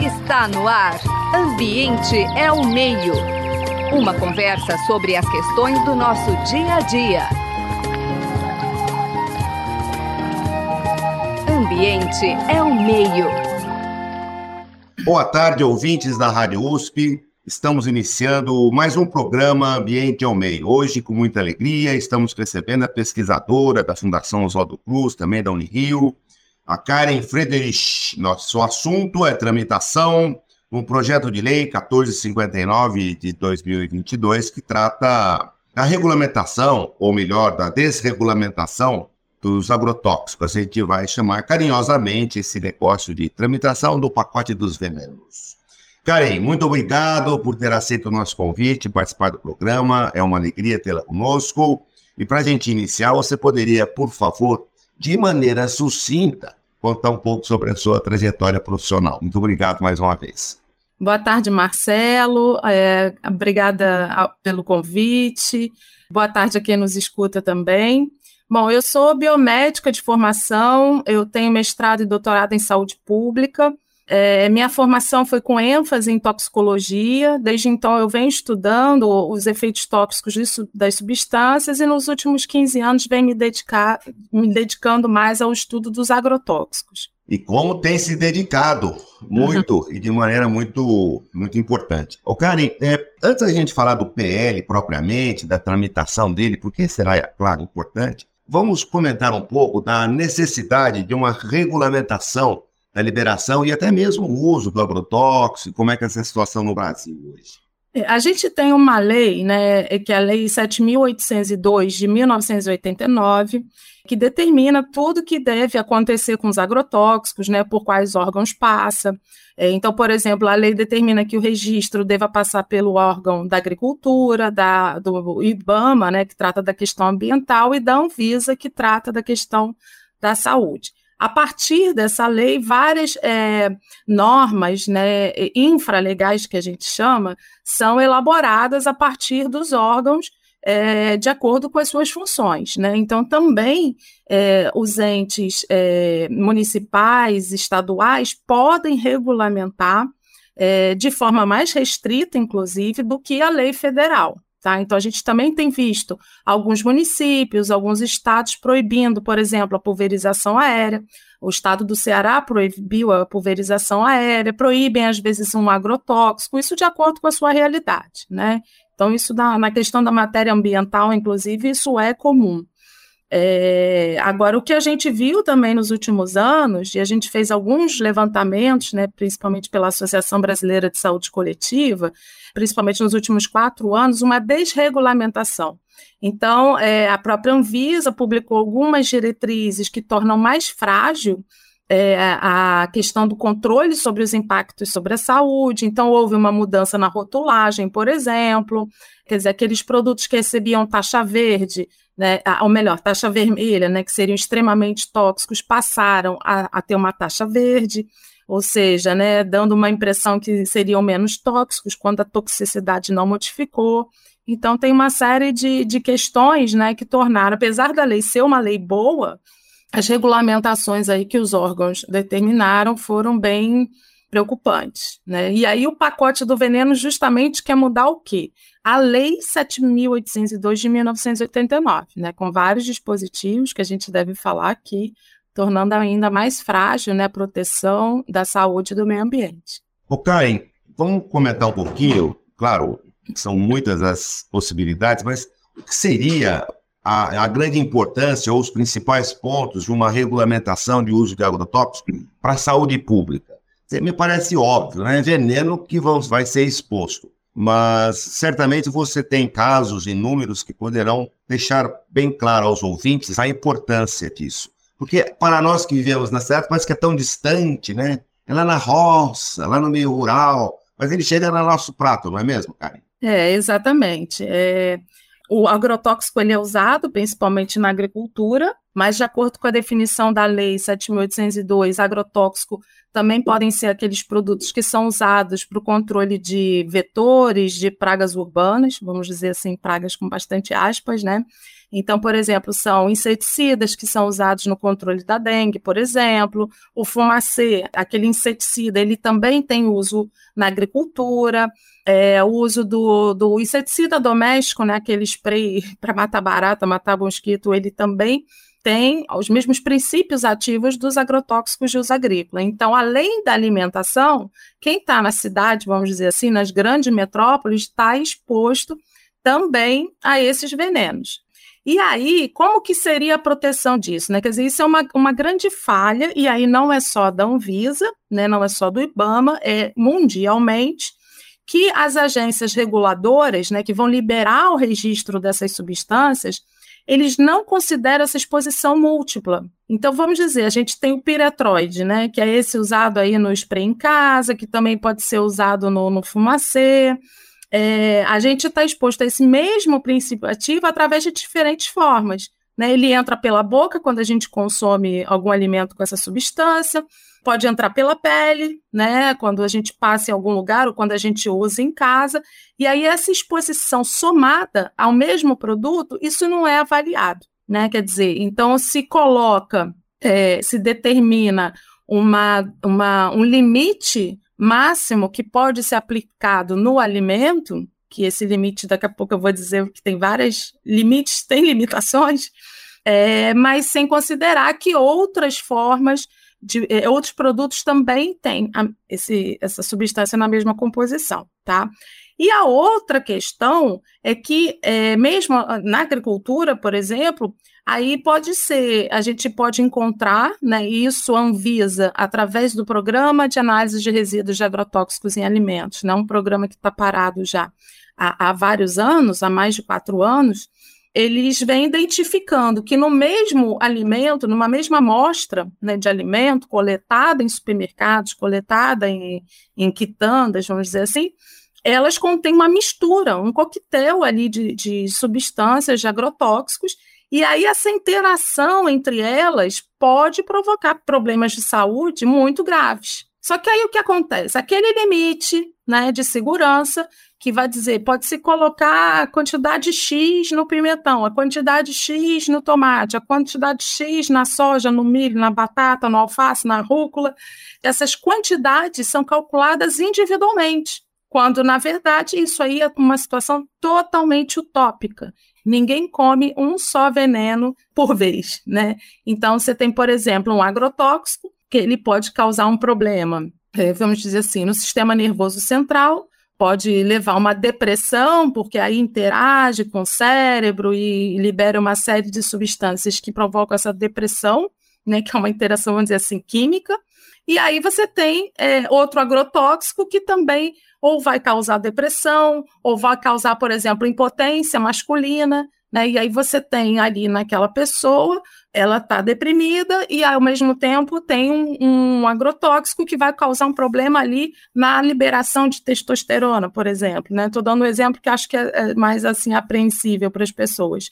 Está no ar. Ambiente é o meio. Uma conversa sobre as questões do nosso dia a dia. Ambiente é o meio. Boa tarde, ouvintes da Rádio USP. Estamos iniciando mais um programa Ambiente ao Meio. Hoje, com muita alegria, estamos recebendo a pesquisadora da Fundação Oswaldo Cruz, também da Unirio, a Karen Friedrich. Nosso assunto é tramitação um projeto de lei 1459 de 2022 que trata da regulamentação, ou melhor, da desregulamentação dos agrotóxicos. A gente vai chamar carinhosamente esse negócio de tramitação do pacote dos venenos. Karen, muito obrigado por ter aceito o nosso convite, participar do programa. É uma alegria tê-la conosco. E para a gente iniciar, você poderia, por favor, de maneira sucinta, contar um pouco sobre a sua trajetória profissional. Muito obrigado mais uma vez. Boa tarde, Marcelo. É, obrigada pelo convite. Boa tarde a quem nos escuta também. Bom, eu sou biomédica de formação, eu tenho mestrado e doutorado em saúde pública. É, minha formação foi com ênfase em toxicologia, desde então eu venho estudando os efeitos tóxicos disso, das substâncias e nos últimos 15 anos venho me, dedicar, me dedicando mais ao estudo dos agrotóxicos. E como tem se dedicado muito uhum. e de maneira muito, muito importante. Ô Karen, é, antes da gente falar do PL propriamente, da tramitação dele, porque será, é claro, importante, vamos comentar um pouco da necessidade de uma regulamentação da liberação e até mesmo o uso do agrotóxico, como é que é essa situação no Brasil hoje? É, a gente tem uma lei, né, que é a Lei 7.802 de 1989, que determina tudo que deve acontecer com os agrotóxicos, né, por quais órgãos passa. É, então, por exemplo, a lei determina que o registro deva passar pelo órgão da agricultura, da, do IBAMA, né, que trata da questão ambiental, e da Anvisa, que trata da questão da saúde. A partir dessa lei, várias é, normas né, infralegais, que a gente chama, são elaboradas a partir dos órgãos é, de acordo com as suas funções. Né? Então, também é, os entes é, municipais, estaduais, podem regulamentar de forma mais restrita, inclusive, do que a lei federal. Tá? Então, a gente também tem visto alguns municípios, alguns estados proibindo, por exemplo, a pulverização aérea. O estado do Ceará proibiu a pulverização aérea, proíbem, às vezes, um agrotóxico, isso de acordo com a sua realidade. Né? Então, isso na, na questão da matéria ambiental, inclusive, isso é comum. É, agora, o que a gente viu também nos últimos anos, e a gente fez alguns levantamentos, né, principalmente pela Associação Brasileira de Saúde Coletiva, principalmente nos últimos quatro anos, uma desregulamentação. Então, é, a própria Anvisa publicou algumas diretrizes que tornam mais frágil é, a questão do controle sobre os impactos sobre a saúde. Então, houve uma mudança na rotulagem, por exemplo. Quer dizer, aqueles produtos que recebiam taxa verde, né, ou melhor, taxa vermelha, né, que seriam extremamente tóxicos, passaram a, a ter uma taxa verde ou seja, né, dando uma impressão que seriam menos tóxicos quando a toxicidade não modificou. Então, tem uma série de, de questões né, que tornaram, apesar da lei ser uma lei boa, as regulamentações aí que os órgãos determinaram foram bem preocupantes. Né? E aí o pacote do veneno justamente quer mudar o quê? A Lei 7.802 de 1989, né, com vários dispositivos que a gente deve falar aqui, tornando ainda mais frágil né, a proteção da saúde do meio ambiente. O Karen, vamos comentar um pouquinho, claro, são muitas as possibilidades, mas o que seria a, a, grande importância ou os principais pontos de uma regulamentação de uso de agrotóxicos para a saúde pública? Me parece óbvio, né? Veneno que vão, vai ser exposto. Mas certamente você tem casos e números que poderão deixar bem claro aos ouvintes a importância disso. Porque para nós que vivemos na cidade, parece que é tão distante, né? É lá na roça, lá no meio rural, mas ele chega no nosso prato, não é mesmo, Karen? É, exatamente. É, o agrotóxico ele é usado principalmente na agricultura, mas de acordo com a definição da Lei 7.802, agrotóxico também podem ser aqueles produtos que são usados para o controle de vetores, de pragas urbanas, vamos dizer assim, pragas com bastante aspas, né? Então, por exemplo, são inseticidas que são usados no controle da dengue, por exemplo, o fumacê, aquele inseticida, ele também tem uso na agricultura, é, o uso do, do inseticida doméstico, né, aquele spray para matar barata, matar mosquito, ele também tem os mesmos princípios ativos dos agrotóxicos de uso agrícola. Então, além da alimentação, quem está na cidade, vamos dizer assim, nas grandes metrópoles, está exposto também a esses venenos. E aí, como que seria a proteção disso? Né? Quer dizer, isso é uma, uma grande falha, e aí não é só da Anvisa, né? não é só do IBAMA, é mundialmente, que as agências reguladoras, né, que vão liberar o registro dessas substâncias, eles não consideram essa exposição múltipla. Então, vamos dizer, a gente tem o piretroide, né, que é esse usado aí no spray em casa, que também pode ser usado no, no fumacê. É, a gente está exposto a esse mesmo princípio ativo através de diferentes formas. Né? Ele entra pela boca quando a gente consome algum alimento com essa substância, pode entrar pela pele, né? Quando a gente passa em algum lugar ou quando a gente usa em casa. E aí, essa exposição somada ao mesmo produto, isso não é avaliado, né? Quer dizer, então se coloca, é, se determina uma, uma, um limite máximo que pode ser aplicado no alimento, que esse limite, daqui a pouco eu vou dizer que tem vários limites, tem limitações, é, mas sem considerar que outras formas de é, outros produtos também têm a, esse, essa substância na mesma composição, tá? E a outra questão é que, é, mesmo na agricultura, por exemplo, aí pode ser, a gente pode encontrar, né, isso a Anvisa, através do Programa de Análise de Resíduos de Agrotóxicos em Alimentos, né, um programa que está parado já há, há vários anos, há mais de quatro anos, eles vêm identificando que no mesmo alimento, numa mesma amostra né, de alimento coletada em supermercados, coletada em, em quitandas, vamos dizer assim, elas contêm uma mistura, um coquetel ali de, de substâncias, de agrotóxicos, e aí essa interação entre elas pode provocar problemas de saúde muito graves. Só que aí o que acontece? Aquele limite né, de segurança que vai dizer, pode se colocar a quantidade X no pimentão, a quantidade X no tomate, a quantidade X na soja, no milho, na batata, no alface, na rúcula. Essas quantidades são calculadas individualmente, quando, na verdade, isso aí é uma situação totalmente utópica. Ninguém come um só veneno por vez, né? Então, você tem, por exemplo, um agrotóxico, que ele pode causar um problema, é, vamos dizer assim, no sistema nervoso central, pode levar uma depressão, porque aí interage com o cérebro e libera uma série de substâncias que provocam essa depressão, né, que é uma interação, vamos dizer assim, química. E aí você tem é, outro agrotóxico que também ou vai causar depressão, ou vai causar, por exemplo, impotência masculina, né? E aí você tem ali naquela pessoa, ela está deprimida e ao mesmo tempo tem um, um, agrotóxico que vai causar um problema ali na liberação de testosterona, por exemplo, né? Estou dando um exemplo que acho que é, é mais assim apreensível para as pessoas.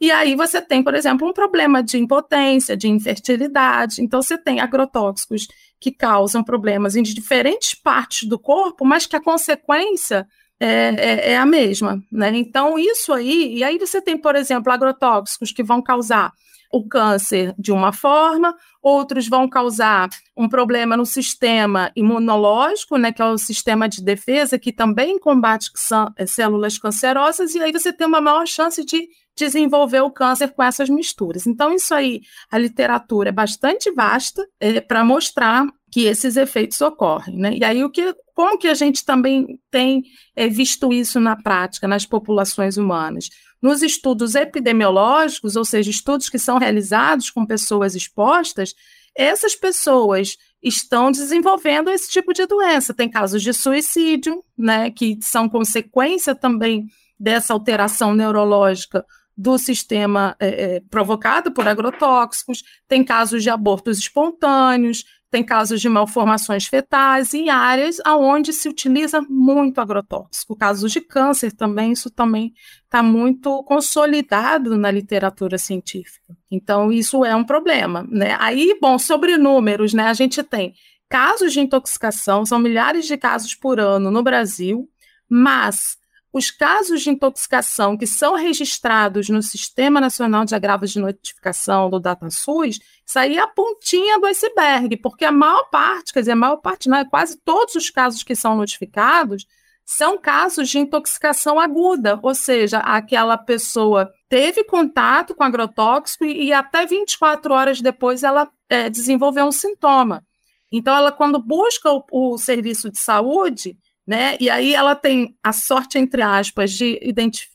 E aí você tem, por exemplo, um problema de impotência, de infertilidade. Então você tem agrotóxicos que causam problemas em diferentes partes do corpo, mas que a consequência é, é, é, a mesma, né? Então, isso aí, e aí você tem, por exemplo, agrotóxicos que vão causar o câncer de uma forma, outros vão causar um problema no sistema imunológico, né, que é o sistema de defesa, que também combate é, células cancerosas, e aí você tem uma maior chance de desenvolver o câncer com essas misturas. Então, isso aí, a literatura é bastante vasta é, para mostrar que esses efeitos ocorrem. Né? E aí, o que, como que a gente também tem é, visto isso na prática, nas populações humanas? Nos estudos epidemiológicos, ou seja, estudos que são realizados com pessoas expostas, essas pessoas estão desenvolvendo esse tipo de doença. Tem casos de suicídio, né, que são consequência também dessa alteração neurológica do sistema é, provocado por agrotóxicos, tem casos de abortos espontâneos, tem casos de malformações fetais em áreas onde se utiliza muito agrotóxico. Casos de câncer também, isso também está muito consolidado na literatura científica. Então, isso é um problema. Né? Aí, bom, sobre números, né, a gente tem casos de intoxicação, são milhares de casos por ano no Brasil, mas os casos de intoxicação que são registrados no Sistema Nacional de Agravos de Notificação do DataSUS, isso aí é a pontinha do iceberg, porque a maior parte, quer dizer, a maior parte, não, é quase todos os casos que são notificados são casos de intoxicação aguda, ou seja, aquela pessoa teve contato com agrotóxico e, e até 24 horas depois ela é, desenvolveu um sintoma. Então, ela, quando busca o, o serviço de saúde, né? E aí ela tem a sorte, entre aspas, de,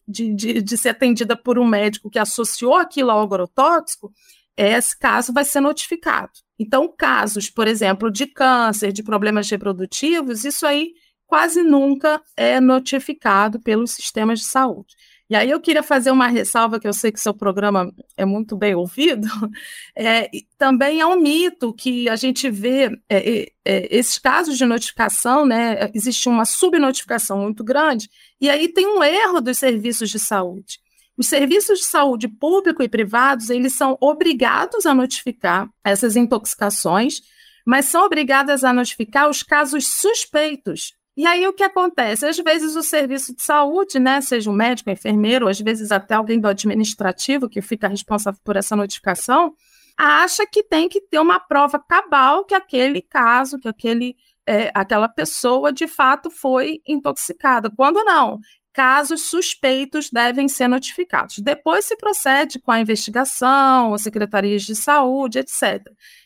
de, de, de, ser atendida por um médico que associou aquilo ao agrotóxico, esse caso vai ser notificado. Então, casos, por exemplo, de câncer, de problemas reprodutivos, isso aí quase nunca é notificado pelos sistemas de saúde. E aí eu queria fazer uma ressalva, que eu sei que seu programa é muito bem ouvido, é, também é um mito que a gente vê é, é, esses casos de notificação, né, existe uma subnotificação muito grande, e aí tem um erro dos serviços de saúde. Os serviços de saúde público e privados, eles são obrigados a notificar essas intoxicações, mas são obrigadas a notificar os casos suspeitos e aí o que acontece? Às vezes o serviço de saúde, né, seja um médico, um enfermeiro, às vezes até alguém do administrativo que fica responsável por essa notificação, acha que tem que ter uma prova cabal que aquele caso, que aquele, é, aquela pessoa de fato foi intoxicada. Quando não, casos suspeitos devem ser notificados. Depois se procede com a investigação, secretarias de saúde, etc.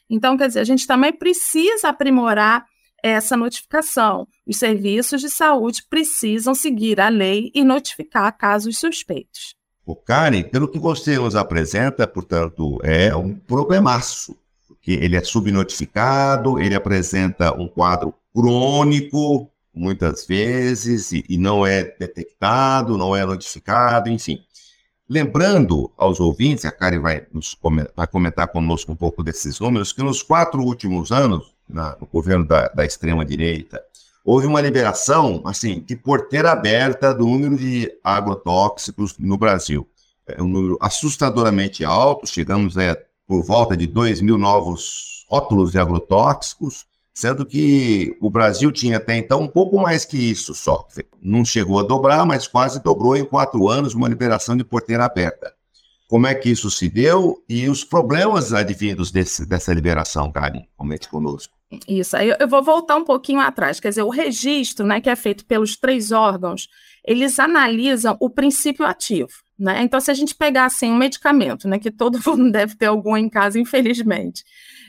Então, quer dizer, a gente também precisa aprimorar essa notificação. Os serviços de saúde precisam seguir a lei e notificar casos suspeitos. O Karen, pelo que você nos apresenta, portanto, é um problemaço, porque ele é subnotificado, ele apresenta um quadro crônico, muitas vezes, e, e não é detectado, não é notificado, enfim. Lembrando aos ouvintes, a Karen vai, nos, vai comentar conosco um pouco desses números, que nos quatro últimos anos, na, no governo da, da extrema-direita, houve uma liberação, assim, de porteira aberta do número de agrotóxicos no Brasil. É um número assustadoramente alto, chegamos a por volta de 2 mil novos rótulos de agrotóxicos, sendo que o Brasil tinha até então um pouco mais que isso só. Não chegou a dobrar, mas quase dobrou em quatro anos uma liberação de porteira aberta como é que isso se deu e os problemas advindos desse, dessa liberação, Karen. Comente conosco. Isso, aí eu vou voltar um pouquinho atrás, quer dizer, o registro, né, que é feito pelos três órgãos, eles analisam o princípio ativo, né? Então, se a gente pegar assim um medicamento, né, que todo mundo deve ter algum em casa, infelizmente,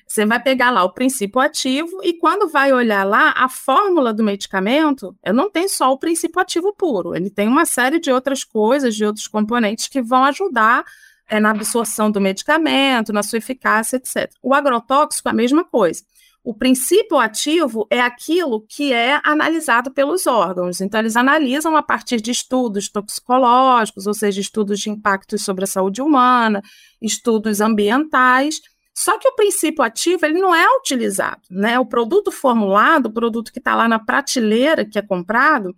você vai pegar lá o princípio ativo e quando vai olhar lá a fórmula do medicamento, não tem só o princípio ativo puro, ele tem uma série de outras coisas, de outros componentes que vão ajudar é, na absorção do medicamento, na sua eficácia, etc. O agrotóxico, a mesma coisa. O princípio ativo é aquilo que é analisado pelos órgãos. Então, eles analisam a partir de estudos toxicológicos, ou seja, estudos de impactos sobre a saúde humana, estudos ambientais. Só que o princípio ativo ele não é utilizado, né? O produto formulado, o produto que está lá na prateleira que é comprado,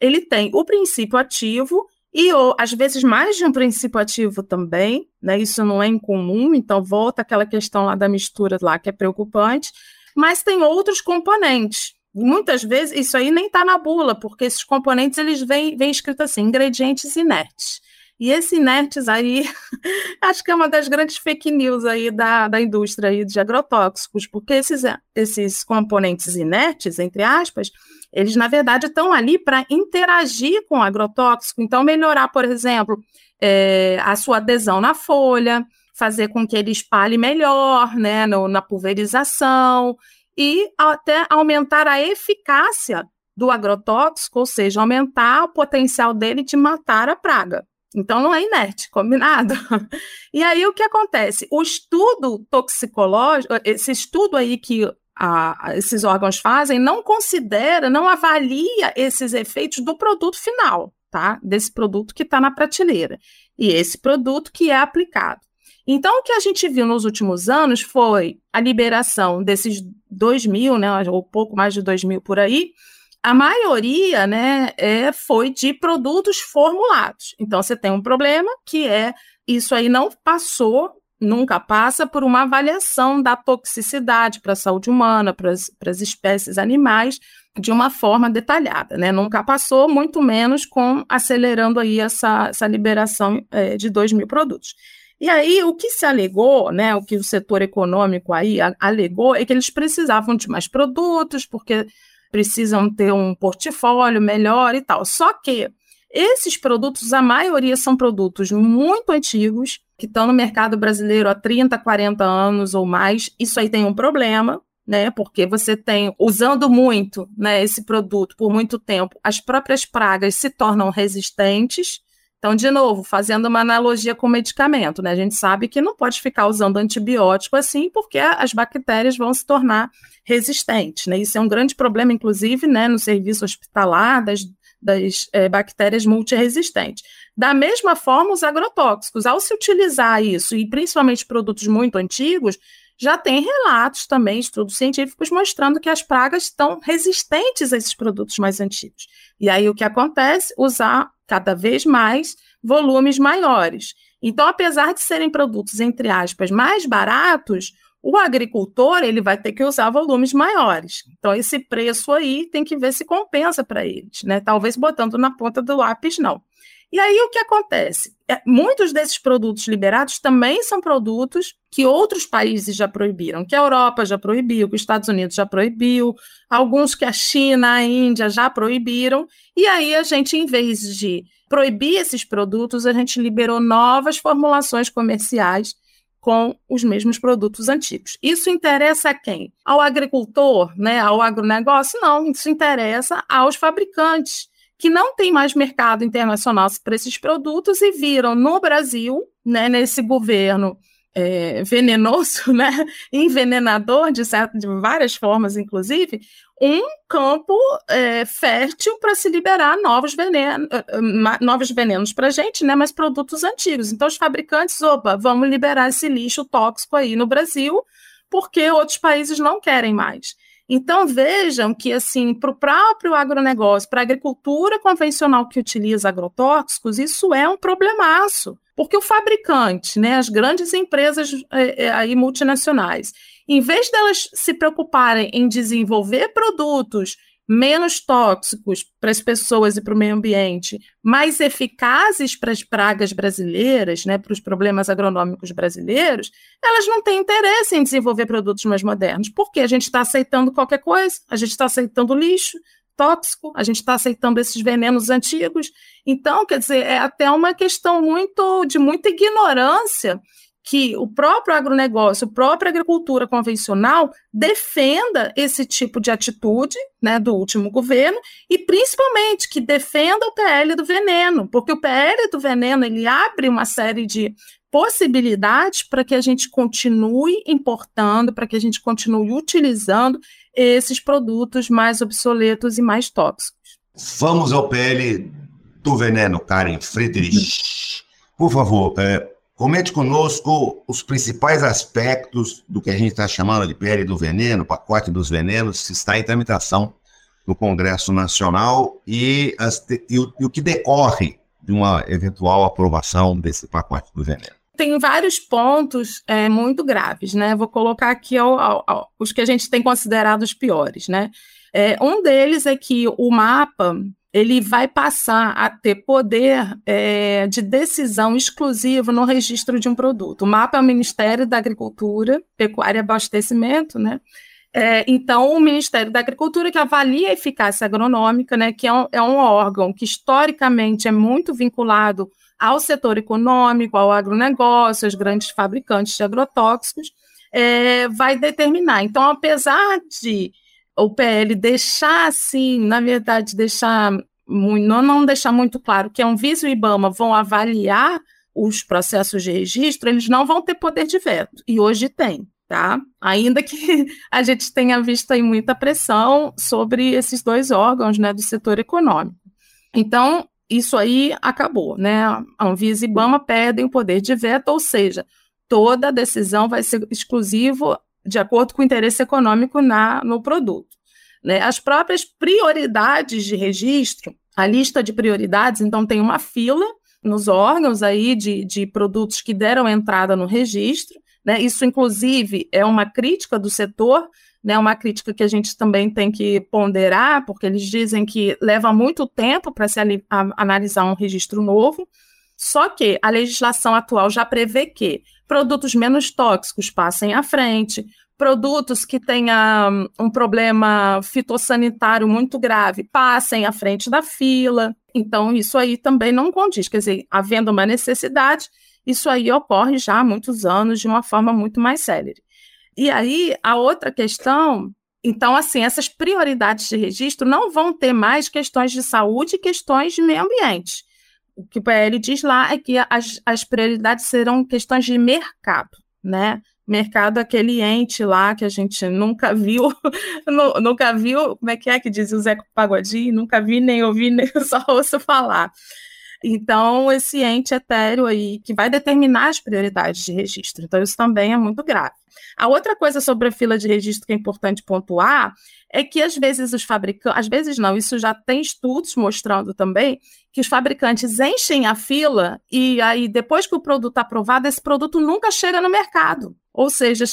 ele tem o princípio ativo e ou, às vezes mais de um princípio ativo também, né? Isso não é incomum, então volta aquela questão lá da mistura lá que é preocupante, mas tem outros componentes. muitas vezes isso aí nem está na bula, porque esses componentes eles vêm, vêm escrito assim, ingredientes inertes. E esses inertes aí, acho que é uma das grandes fake news aí da, da indústria aí de agrotóxicos, porque esses, esses componentes inertes, entre aspas, eles, na verdade, estão ali para interagir com o agrotóxico, então melhorar, por exemplo, é, a sua adesão na folha, fazer com que ele espalhe melhor né, no, na pulverização e até aumentar a eficácia do agrotóxico, ou seja, aumentar o potencial dele de matar a praga. Então não é inerte, combinado? E aí o que acontece? O estudo toxicológico, esse estudo aí que a, esses órgãos fazem, não considera, não avalia esses efeitos do produto final, tá? Desse produto que está na prateleira. E esse produto que é aplicado. Então, o que a gente viu nos últimos anos foi a liberação desses 2 mil, né, ou pouco mais de 2 mil por aí, a maioria né, é, foi de produtos formulados. Então, você tem um problema que é isso aí não passou, nunca passa por uma avaliação da toxicidade para a saúde humana, para as espécies animais, de uma forma detalhada, né? Nunca passou, muito menos com acelerando aí essa, essa liberação é, de 2 mil produtos. E aí, o que se alegou, né, o que o setor econômico aí alegou, é que eles precisavam de mais produtos, porque precisam ter um portfólio melhor e tal. Só que esses produtos, a maioria são produtos muito antigos, que estão no mercado brasileiro há 30, 40 anos ou mais. Isso aí tem um problema, né? Porque você tem, usando muito né, esse produto por muito tempo, as próprias pragas se tornam resistentes. Então, de novo, fazendo uma analogia com medicamento, né? A gente sabe que não pode ficar usando antibiótico assim, porque as bactérias vão se tornar resistentes, né? Isso é um grande problema, inclusive, né, no serviço hospitalar das, das é, bactérias multiresistentes. Da mesma forma, os agrotóxicos, ao se utilizar isso, e principalmente produtos muito antigos, já tem relatos também, estudos científicos, mostrando que as pragas estão resistentes a esses produtos mais antigos. E aí o que acontece? Usar cada vez mais volumes maiores. Então, apesar de serem produtos, entre aspas, mais baratos, o agricultor ele vai ter que usar volumes maiores. Então, esse preço aí tem que ver se compensa para eles, né? Talvez botando na ponta do lápis, não. E aí o que acontece? É, muitos desses produtos liberados também são produtos que outros países já proibiram, que a Europa já proibiu, que os Estados Unidos já proibiu, alguns que a China, a Índia já proibiram. E aí a gente, em vez de proibir esses produtos, a gente liberou novas formulações comerciais com os mesmos produtos antigos. Isso interessa a quem? Ao agricultor, né, ao agronegócio? Não, isso interessa aos fabricantes, que não tem mais mercado internacional para esses produtos e viram no Brasil, né, nesse governo é, venenoso, né, envenenador de, certo, de várias formas, inclusive, um campo é, fértil para se liberar novos, veneno, novos venenos para a gente, né, mas produtos antigos. Então, os fabricantes, opa, vamos liberar esse lixo tóxico aí no Brasil, porque outros países não querem mais. Então, vejam que, assim, para o próprio agronegócio, para a agricultura convencional que utiliza agrotóxicos, isso é um problemaço. Porque o fabricante, né, as grandes empresas é, é, aí multinacionais, em vez delas se preocuparem em desenvolver produtos menos tóxicos para as pessoas e para o meio ambiente, mais eficazes para as pragas brasileiras, né, para os problemas agronômicos brasileiros, elas não têm interesse em desenvolver produtos mais modernos, porque a gente está aceitando qualquer coisa, a gente está aceitando lixo tóxico, a gente está aceitando esses venenos antigos. Então, quer dizer, é até uma questão muito de muita ignorância que o próprio agronegócio, a própria agricultura convencional defenda esse tipo de atitude né, do último governo e principalmente que defenda o PL do veneno, porque o PL do veneno ele abre uma série de possibilidades para que a gente continue importando, para que a gente continue utilizando esses produtos mais obsoletos e mais tóxicos. Vamos ao PL do veneno, Karen Friedrich. Por favor, é, Comente conosco os principais aspectos do que a gente está chamando de pele do veneno, pacote dos venenos, que está em tramitação no Congresso Nacional e, as, e, o, e o que decorre de uma eventual aprovação desse pacote do veneno tem vários pontos é, muito graves, né? Vou colocar aqui os que a gente tem considerado os piores, né? É, um deles é que o mapa ele vai passar a ter poder é, de decisão exclusivo no registro de um produto. O mapa é o Ministério da Agricultura, Pecuária e Abastecimento, né? É, então, o Ministério da Agricultura, que avalia a eficácia agronômica, né, que é um, é um órgão que historicamente é muito vinculado ao setor econômico, ao agronegócio, aos grandes fabricantes de agrotóxicos, é, vai determinar. Então, apesar de o PL deixar assim, na verdade, deixar não, não deixar muito claro que a Anvisa e o IBAMA vão avaliar os processos de registro, eles não vão ter poder de veto, e hoje tem, tá? Ainda que a gente tenha visto aí muita pressão sobre esses dois órgãos, né, do setor econômico. Então, isso aí acabou, né? A Anvisa e IBAMA perdem o poder de veto, ou seja, toda decisão vai ser exclusivo de acordo com o interesse econômico na, no produto. Né? As próprias prioridades de registro, a lista de prioridades, então tem uma fila nos órgãos aí de, de produtos que deram entrada no registro, né? Isso, inclusive, é uma crítica do setor, né? Uma crítica que a gente também tem que ponderar, porque eles dizem que leva muito tempo para se analisar um registro novo. Só que a legislação atual já prevê que produtos menos tóxicos passem à frente, produtos que tenham um problema fitossanitário muito grave passem à frente da fila. Então, isso aí também não condiz. Quer dizer, havendo uma necessidade, isso aí ocorre já há muitos anos de uma forma muito mais célere. E aí, a outra questão, então, assim, essas prioridades de registro não vão ter mais questões de saúde e questões de meio ambiente. O que o PL diz lá é que as, as prioridades serão questões de mercado, né? Mercado, aquele ente lá que a gente nunca viu, nunca viu, como é que é que diz o Zé Pagodinho? Nunca vi, nem ouvi, nem só ouço falar. Então, esse ente etéreo aí, que vai determinar as prioridades de registro. Então, isso também é muito grave. A outra coisa sobre a fila de registro que é importante pontuar é que às vezes os fabricantes, às vezes não, isso já tem estudos mostrando também que os fabricantes enchem a fila e aí depois que o produto é aprovado, esse produto nunca chega no mercado. Ou seja,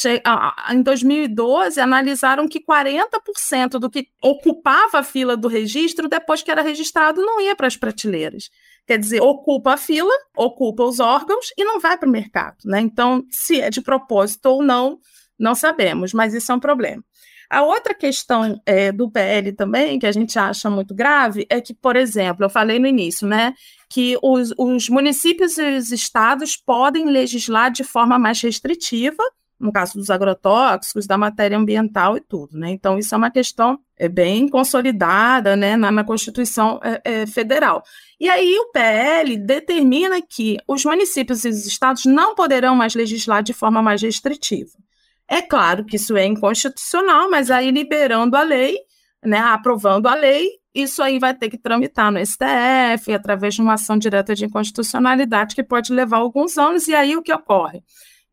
em 2012 analisaram que 40% do que ocupava a fila do registro depois que era registrado não ia para as prateleiras. Quer dizer, ocupa a fila, ocupa os órgãos e não vai para o mercado. Né? Então, se é de propósito ou não, não sabemos, mas isso é um problema. A outra questão é, do PL também, que a gente acha muito grave, é que, por exemplo, eu falei no início, né, que os, os municípios e os estados podem legislar de forma mais restritiva no caso dos agrotóxicos, da matéria ambiental e tudo, né? Então, isso é uma questão é, bem consolidada, né, na, na Constituição é, é, Federal. E aí o PL determina que os municípios e os estados não poderão mais legislar de forma mais restritiva. É claro que isso é inconstitucional, mas aí liberando a lei, né, aprovando a lei, isso aí vai ter que tramitar no STF, através de uma ação direta de inconstitucionalidade, que pode levar alguns anos, e aí o que ocorre?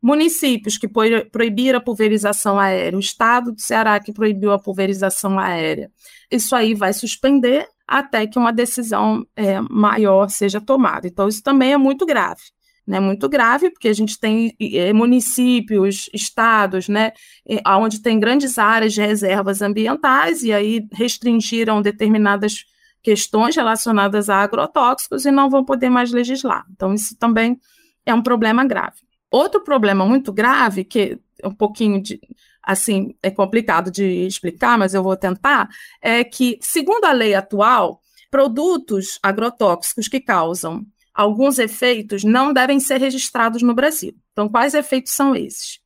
Municípios que proibiram a pulverização aérea, o estado do Ceará que proibiu a pulverização aérea. Isso aí vai suspender até que uma decisão é, maior seja tomada. Então, isso também é muito grave. Né, muito grave, porque a gente tem é, municípios, estados, né, onde tem grandes áreas de reservas ambientais, e aí restringiram determinadas questões relacionadas a agrotóxicos e não vão poder mais legislar. Então, isso também é um problema grave. Outro problema muito grave, que é um pouquinho de, assim, é complicado de explicar, mas eu vou tentar, é que, segundo a lei atual, produtos agrotóxicos que causam alguns efeitos não devem ser registrados no Brasil. Então, quais efeitos são esses?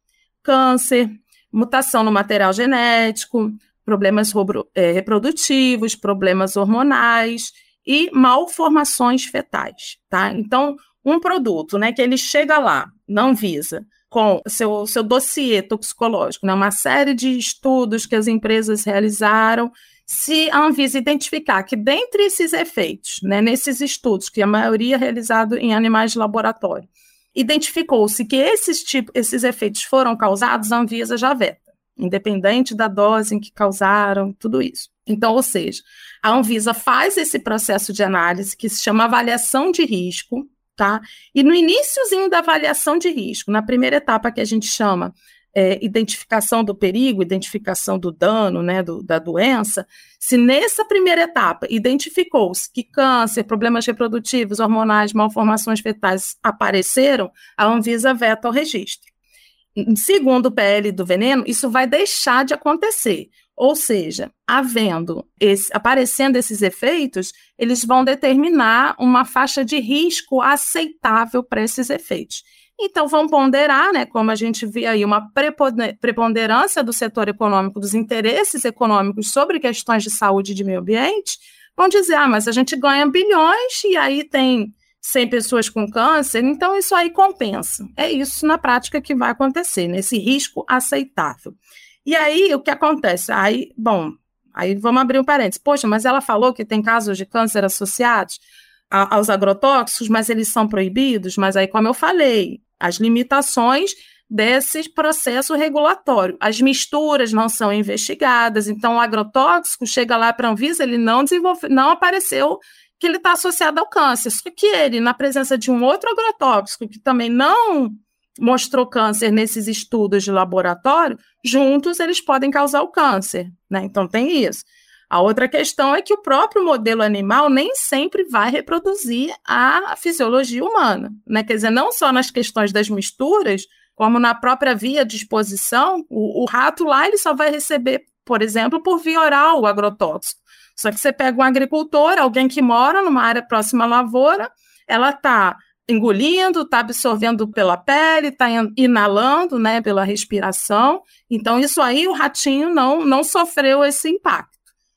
Câncer, mutação no material genético, problemas é, reprodutivos, problemas hormonais e malformações fetais, tá? Então, um produto, né, que ele chega lá, não visa, com seu, seu dossiê toxicológico, né, uma série de estudos que as empresas realizaram, se a Anvisa identificar que dentre esses efeitos, né, nesses estudos, que a maioria é realizado em animais de laboratório, identificou-se que esses, tipo, esses efeitos foram causados, a Anvisa já veta, independente da dose em que causaram, tudo isso. Então, ou seja, a Anvisa faz esse processo de análise que se chama avaliação de risco, tá? E no iníciozinho da avaliação de risco, na primeira etapa que a gente chama é, identificação do perigo, identificação do dano, né, do, da doença, se nessa primeira etapa identificou-se que câncer, problemas reprodutivos, hormonais, malformações fetais apareceram, a Anvisa veta o registro. Segundo o PL do veneno, isso vai deixar de acontecer. Ou seja, havendo esse, aparecendo esses efeitos, eles vão determinar uma faixa de risco aceitável para esses efeitos. Então, vão ponderar, né, como a gente vê aí, uma preponderância do setor econômico, dos interesses econômicos sobre questões de saúde e de meio ambiente, vão dizer, ah, mas a gente ganha bilhões e aí tem 100 pessoas com câncer, então isso aí compensa. É isso, na prática, que vai acontecer, nesse risco aceitável. E aí, o que acontece? Aí, bom, aí vamos abrir um parênteses. Poxa, mas ela falou que tem casos de câncer associados a, aos agrotóxicos, mas eles são proibidos. Mas aí, como eu falei, as limitações desse processo regulatório. As misturas não são investigadas, então o agrotóxico chega lá para a Anvisa, ele não desenvolve, não apareceu que ele está associado ao câncer. Só que ele, na presença de um outro agrotóxico que também não mostrou câncer nesses estudos de laboratório, juntos eles podem causar o câncer, né? Então tem isso. A outra questão é que o próprio modelo animal nem sempre vai reproduzir a fisiologia humana, né? Quer dizer, não só nas questões das misturas, como na própria via de exposição, o, o rato lá ele só vai receber, por exemplo, por via oral o agrotóxico. Só que você pega um agricultor, alguém que mora numa área próxima à lavoura, ela está engolindo, está absorvendo pela pele, está inalando, né, pela respiração. Então, isso aí o ratinho não, não sofreu esse impacto.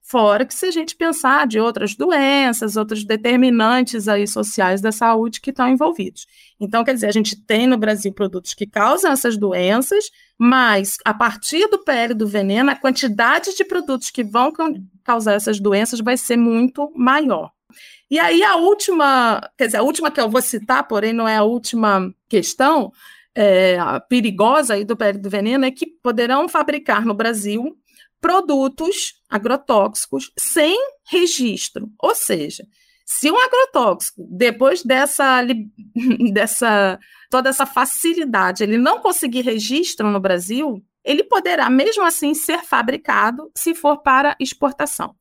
Fora que se a gente pensar de outras doenças, outros determinantes aí sociais da saúde que estão envolvidos. Então, quer dizer, a gente tem no Brasil produtos que causam essas doenças, mas a partir do PL do veneno, a quantidade de produtos que vão causar essas doenças vai ser muito maior. E aí a última, quer dizer, a última que eu vou citar, porém não é a última questão, é, perigosa aí do PL do veneno é que poderão fabricar no Brasil produtos agrotóxicos sem registro. Ou seja, se um agrotóxico, depois dessa, dessa toda essa facilidade, ele não conseguir registro no Brasil, ele poderá mesmo assim ser fabricado se for para exportação.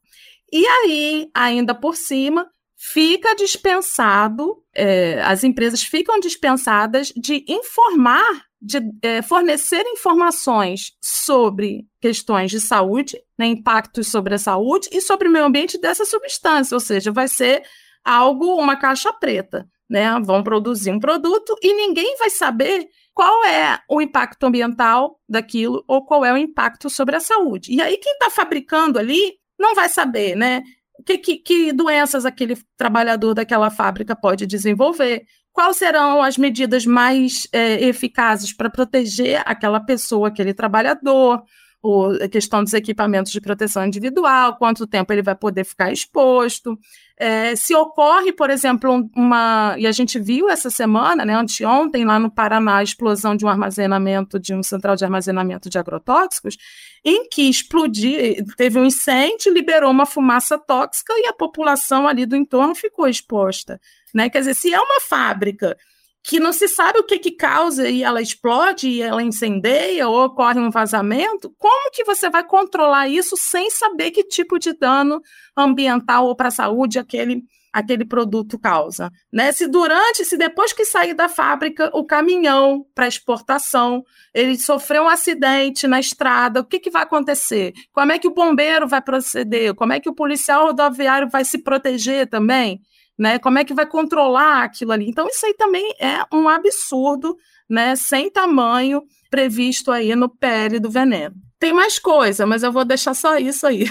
E aí, ainda por cima, fica dispensado, é, as empresas ficam dispensadas de informar de é, fornecer informações sobre questões de saúde, né, impactos sobre a saúde e sobre o meio ambiente dessa substância, ou seja, vai ser algo, uma caixa preta, né? Vão produzir um produto e ninguém vai saber qual é o impacto ambiental daquilo ou qual é o impacto sobre a saúde. E aí quem está fabricando ali não vai saber, né? Que, que, que, doenças aquele trabalhador daquela fábrica pode desenvolver, quais serão as medidas mais é, eficazes para proteger aquela pessoa, aquele trabalhador, ou a questão dos equipamentos de proteção individual, quanto tempo ele vai poder ficar exposto. É, se ocorre, por exemplo, uma. E a gente viu essa semana, né, anteontem, lá no Paraná, a explosão de um armazenamento, de um central de armazenamento de agrotóxicos, em que explodiu, teve um incêndio, liberou uma fumaça tóxica e a população ali do entorno ficou exposta. Né? Quer dizer, se é uma fábrica que não se sabe o que, que causa e ela explode e ela incendeia ou ocorre um vazamento, como que você vai controlar isso sem saber que tipo de dano ambiental ou para a saúde aquele, aquele produto causa? Né? Se durante, se depois que sair da fábrica, o caminhão para exportação, ele sofreu um acidente na estrada, o que, que vai acontecer? Como é que o bombeiro vai proceder? Como é que o policial rodoviário vai se proteger também? Né? Como é que vai controlar aquilo ali? Então, isso aí também é um absurdo, né? Sem tamanho previsto aí no PL do veneno. Tem mais coisa, mas eu vou deixar só isso aí.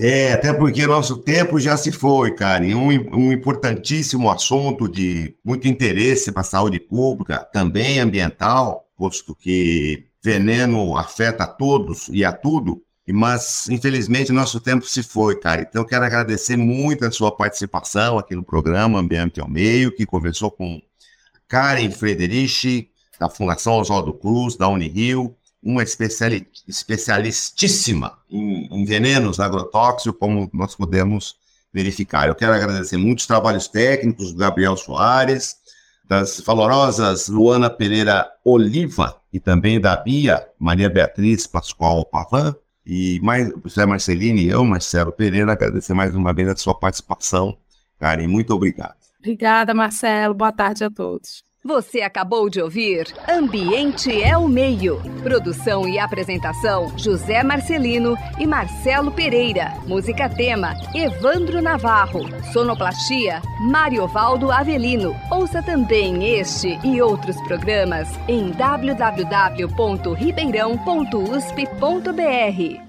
É, até porque nosso tempo já se foi, Karen. Um, um importantíssimo assunto de muito interesse para a saúde pública, também ambiental, posto que veneno afeta a todos e a tudo. Mas, infelizmente, nosso tempo se foi, cara. Então, quero agradecer muito a sua participação aqui no programa Ambiente ao Meio, que conversou com Karen Frederici, da Fundação Oswaldo Cruz, da Unirio, uma especiali especialistíssima em, em venenos agrotóxicos, como nós podemos verificar. Eu quero agradecer muitos trabalhos técnicos do Gabriel Soares, das valorosas Luana Pereira Oliva e também da Bia Maria Beatriz Pascoal Pavan, e mais, José Marcelini eu, Marcelo Pereira, agradecer mais uma vez a sua participação. Karen, muito obrigado. Obrigada, Marcelo. Boa tarde a todos. Você acabou de ouvir Ambiente é o Meio. Produção e apresentação: José Marcelino e Marcelo Pereira. Música tema: Evandro Navarro. Sonoplastia: Mariovaldo Avelino. Ouça também este e outros programas em www.ribeirão.usp.br.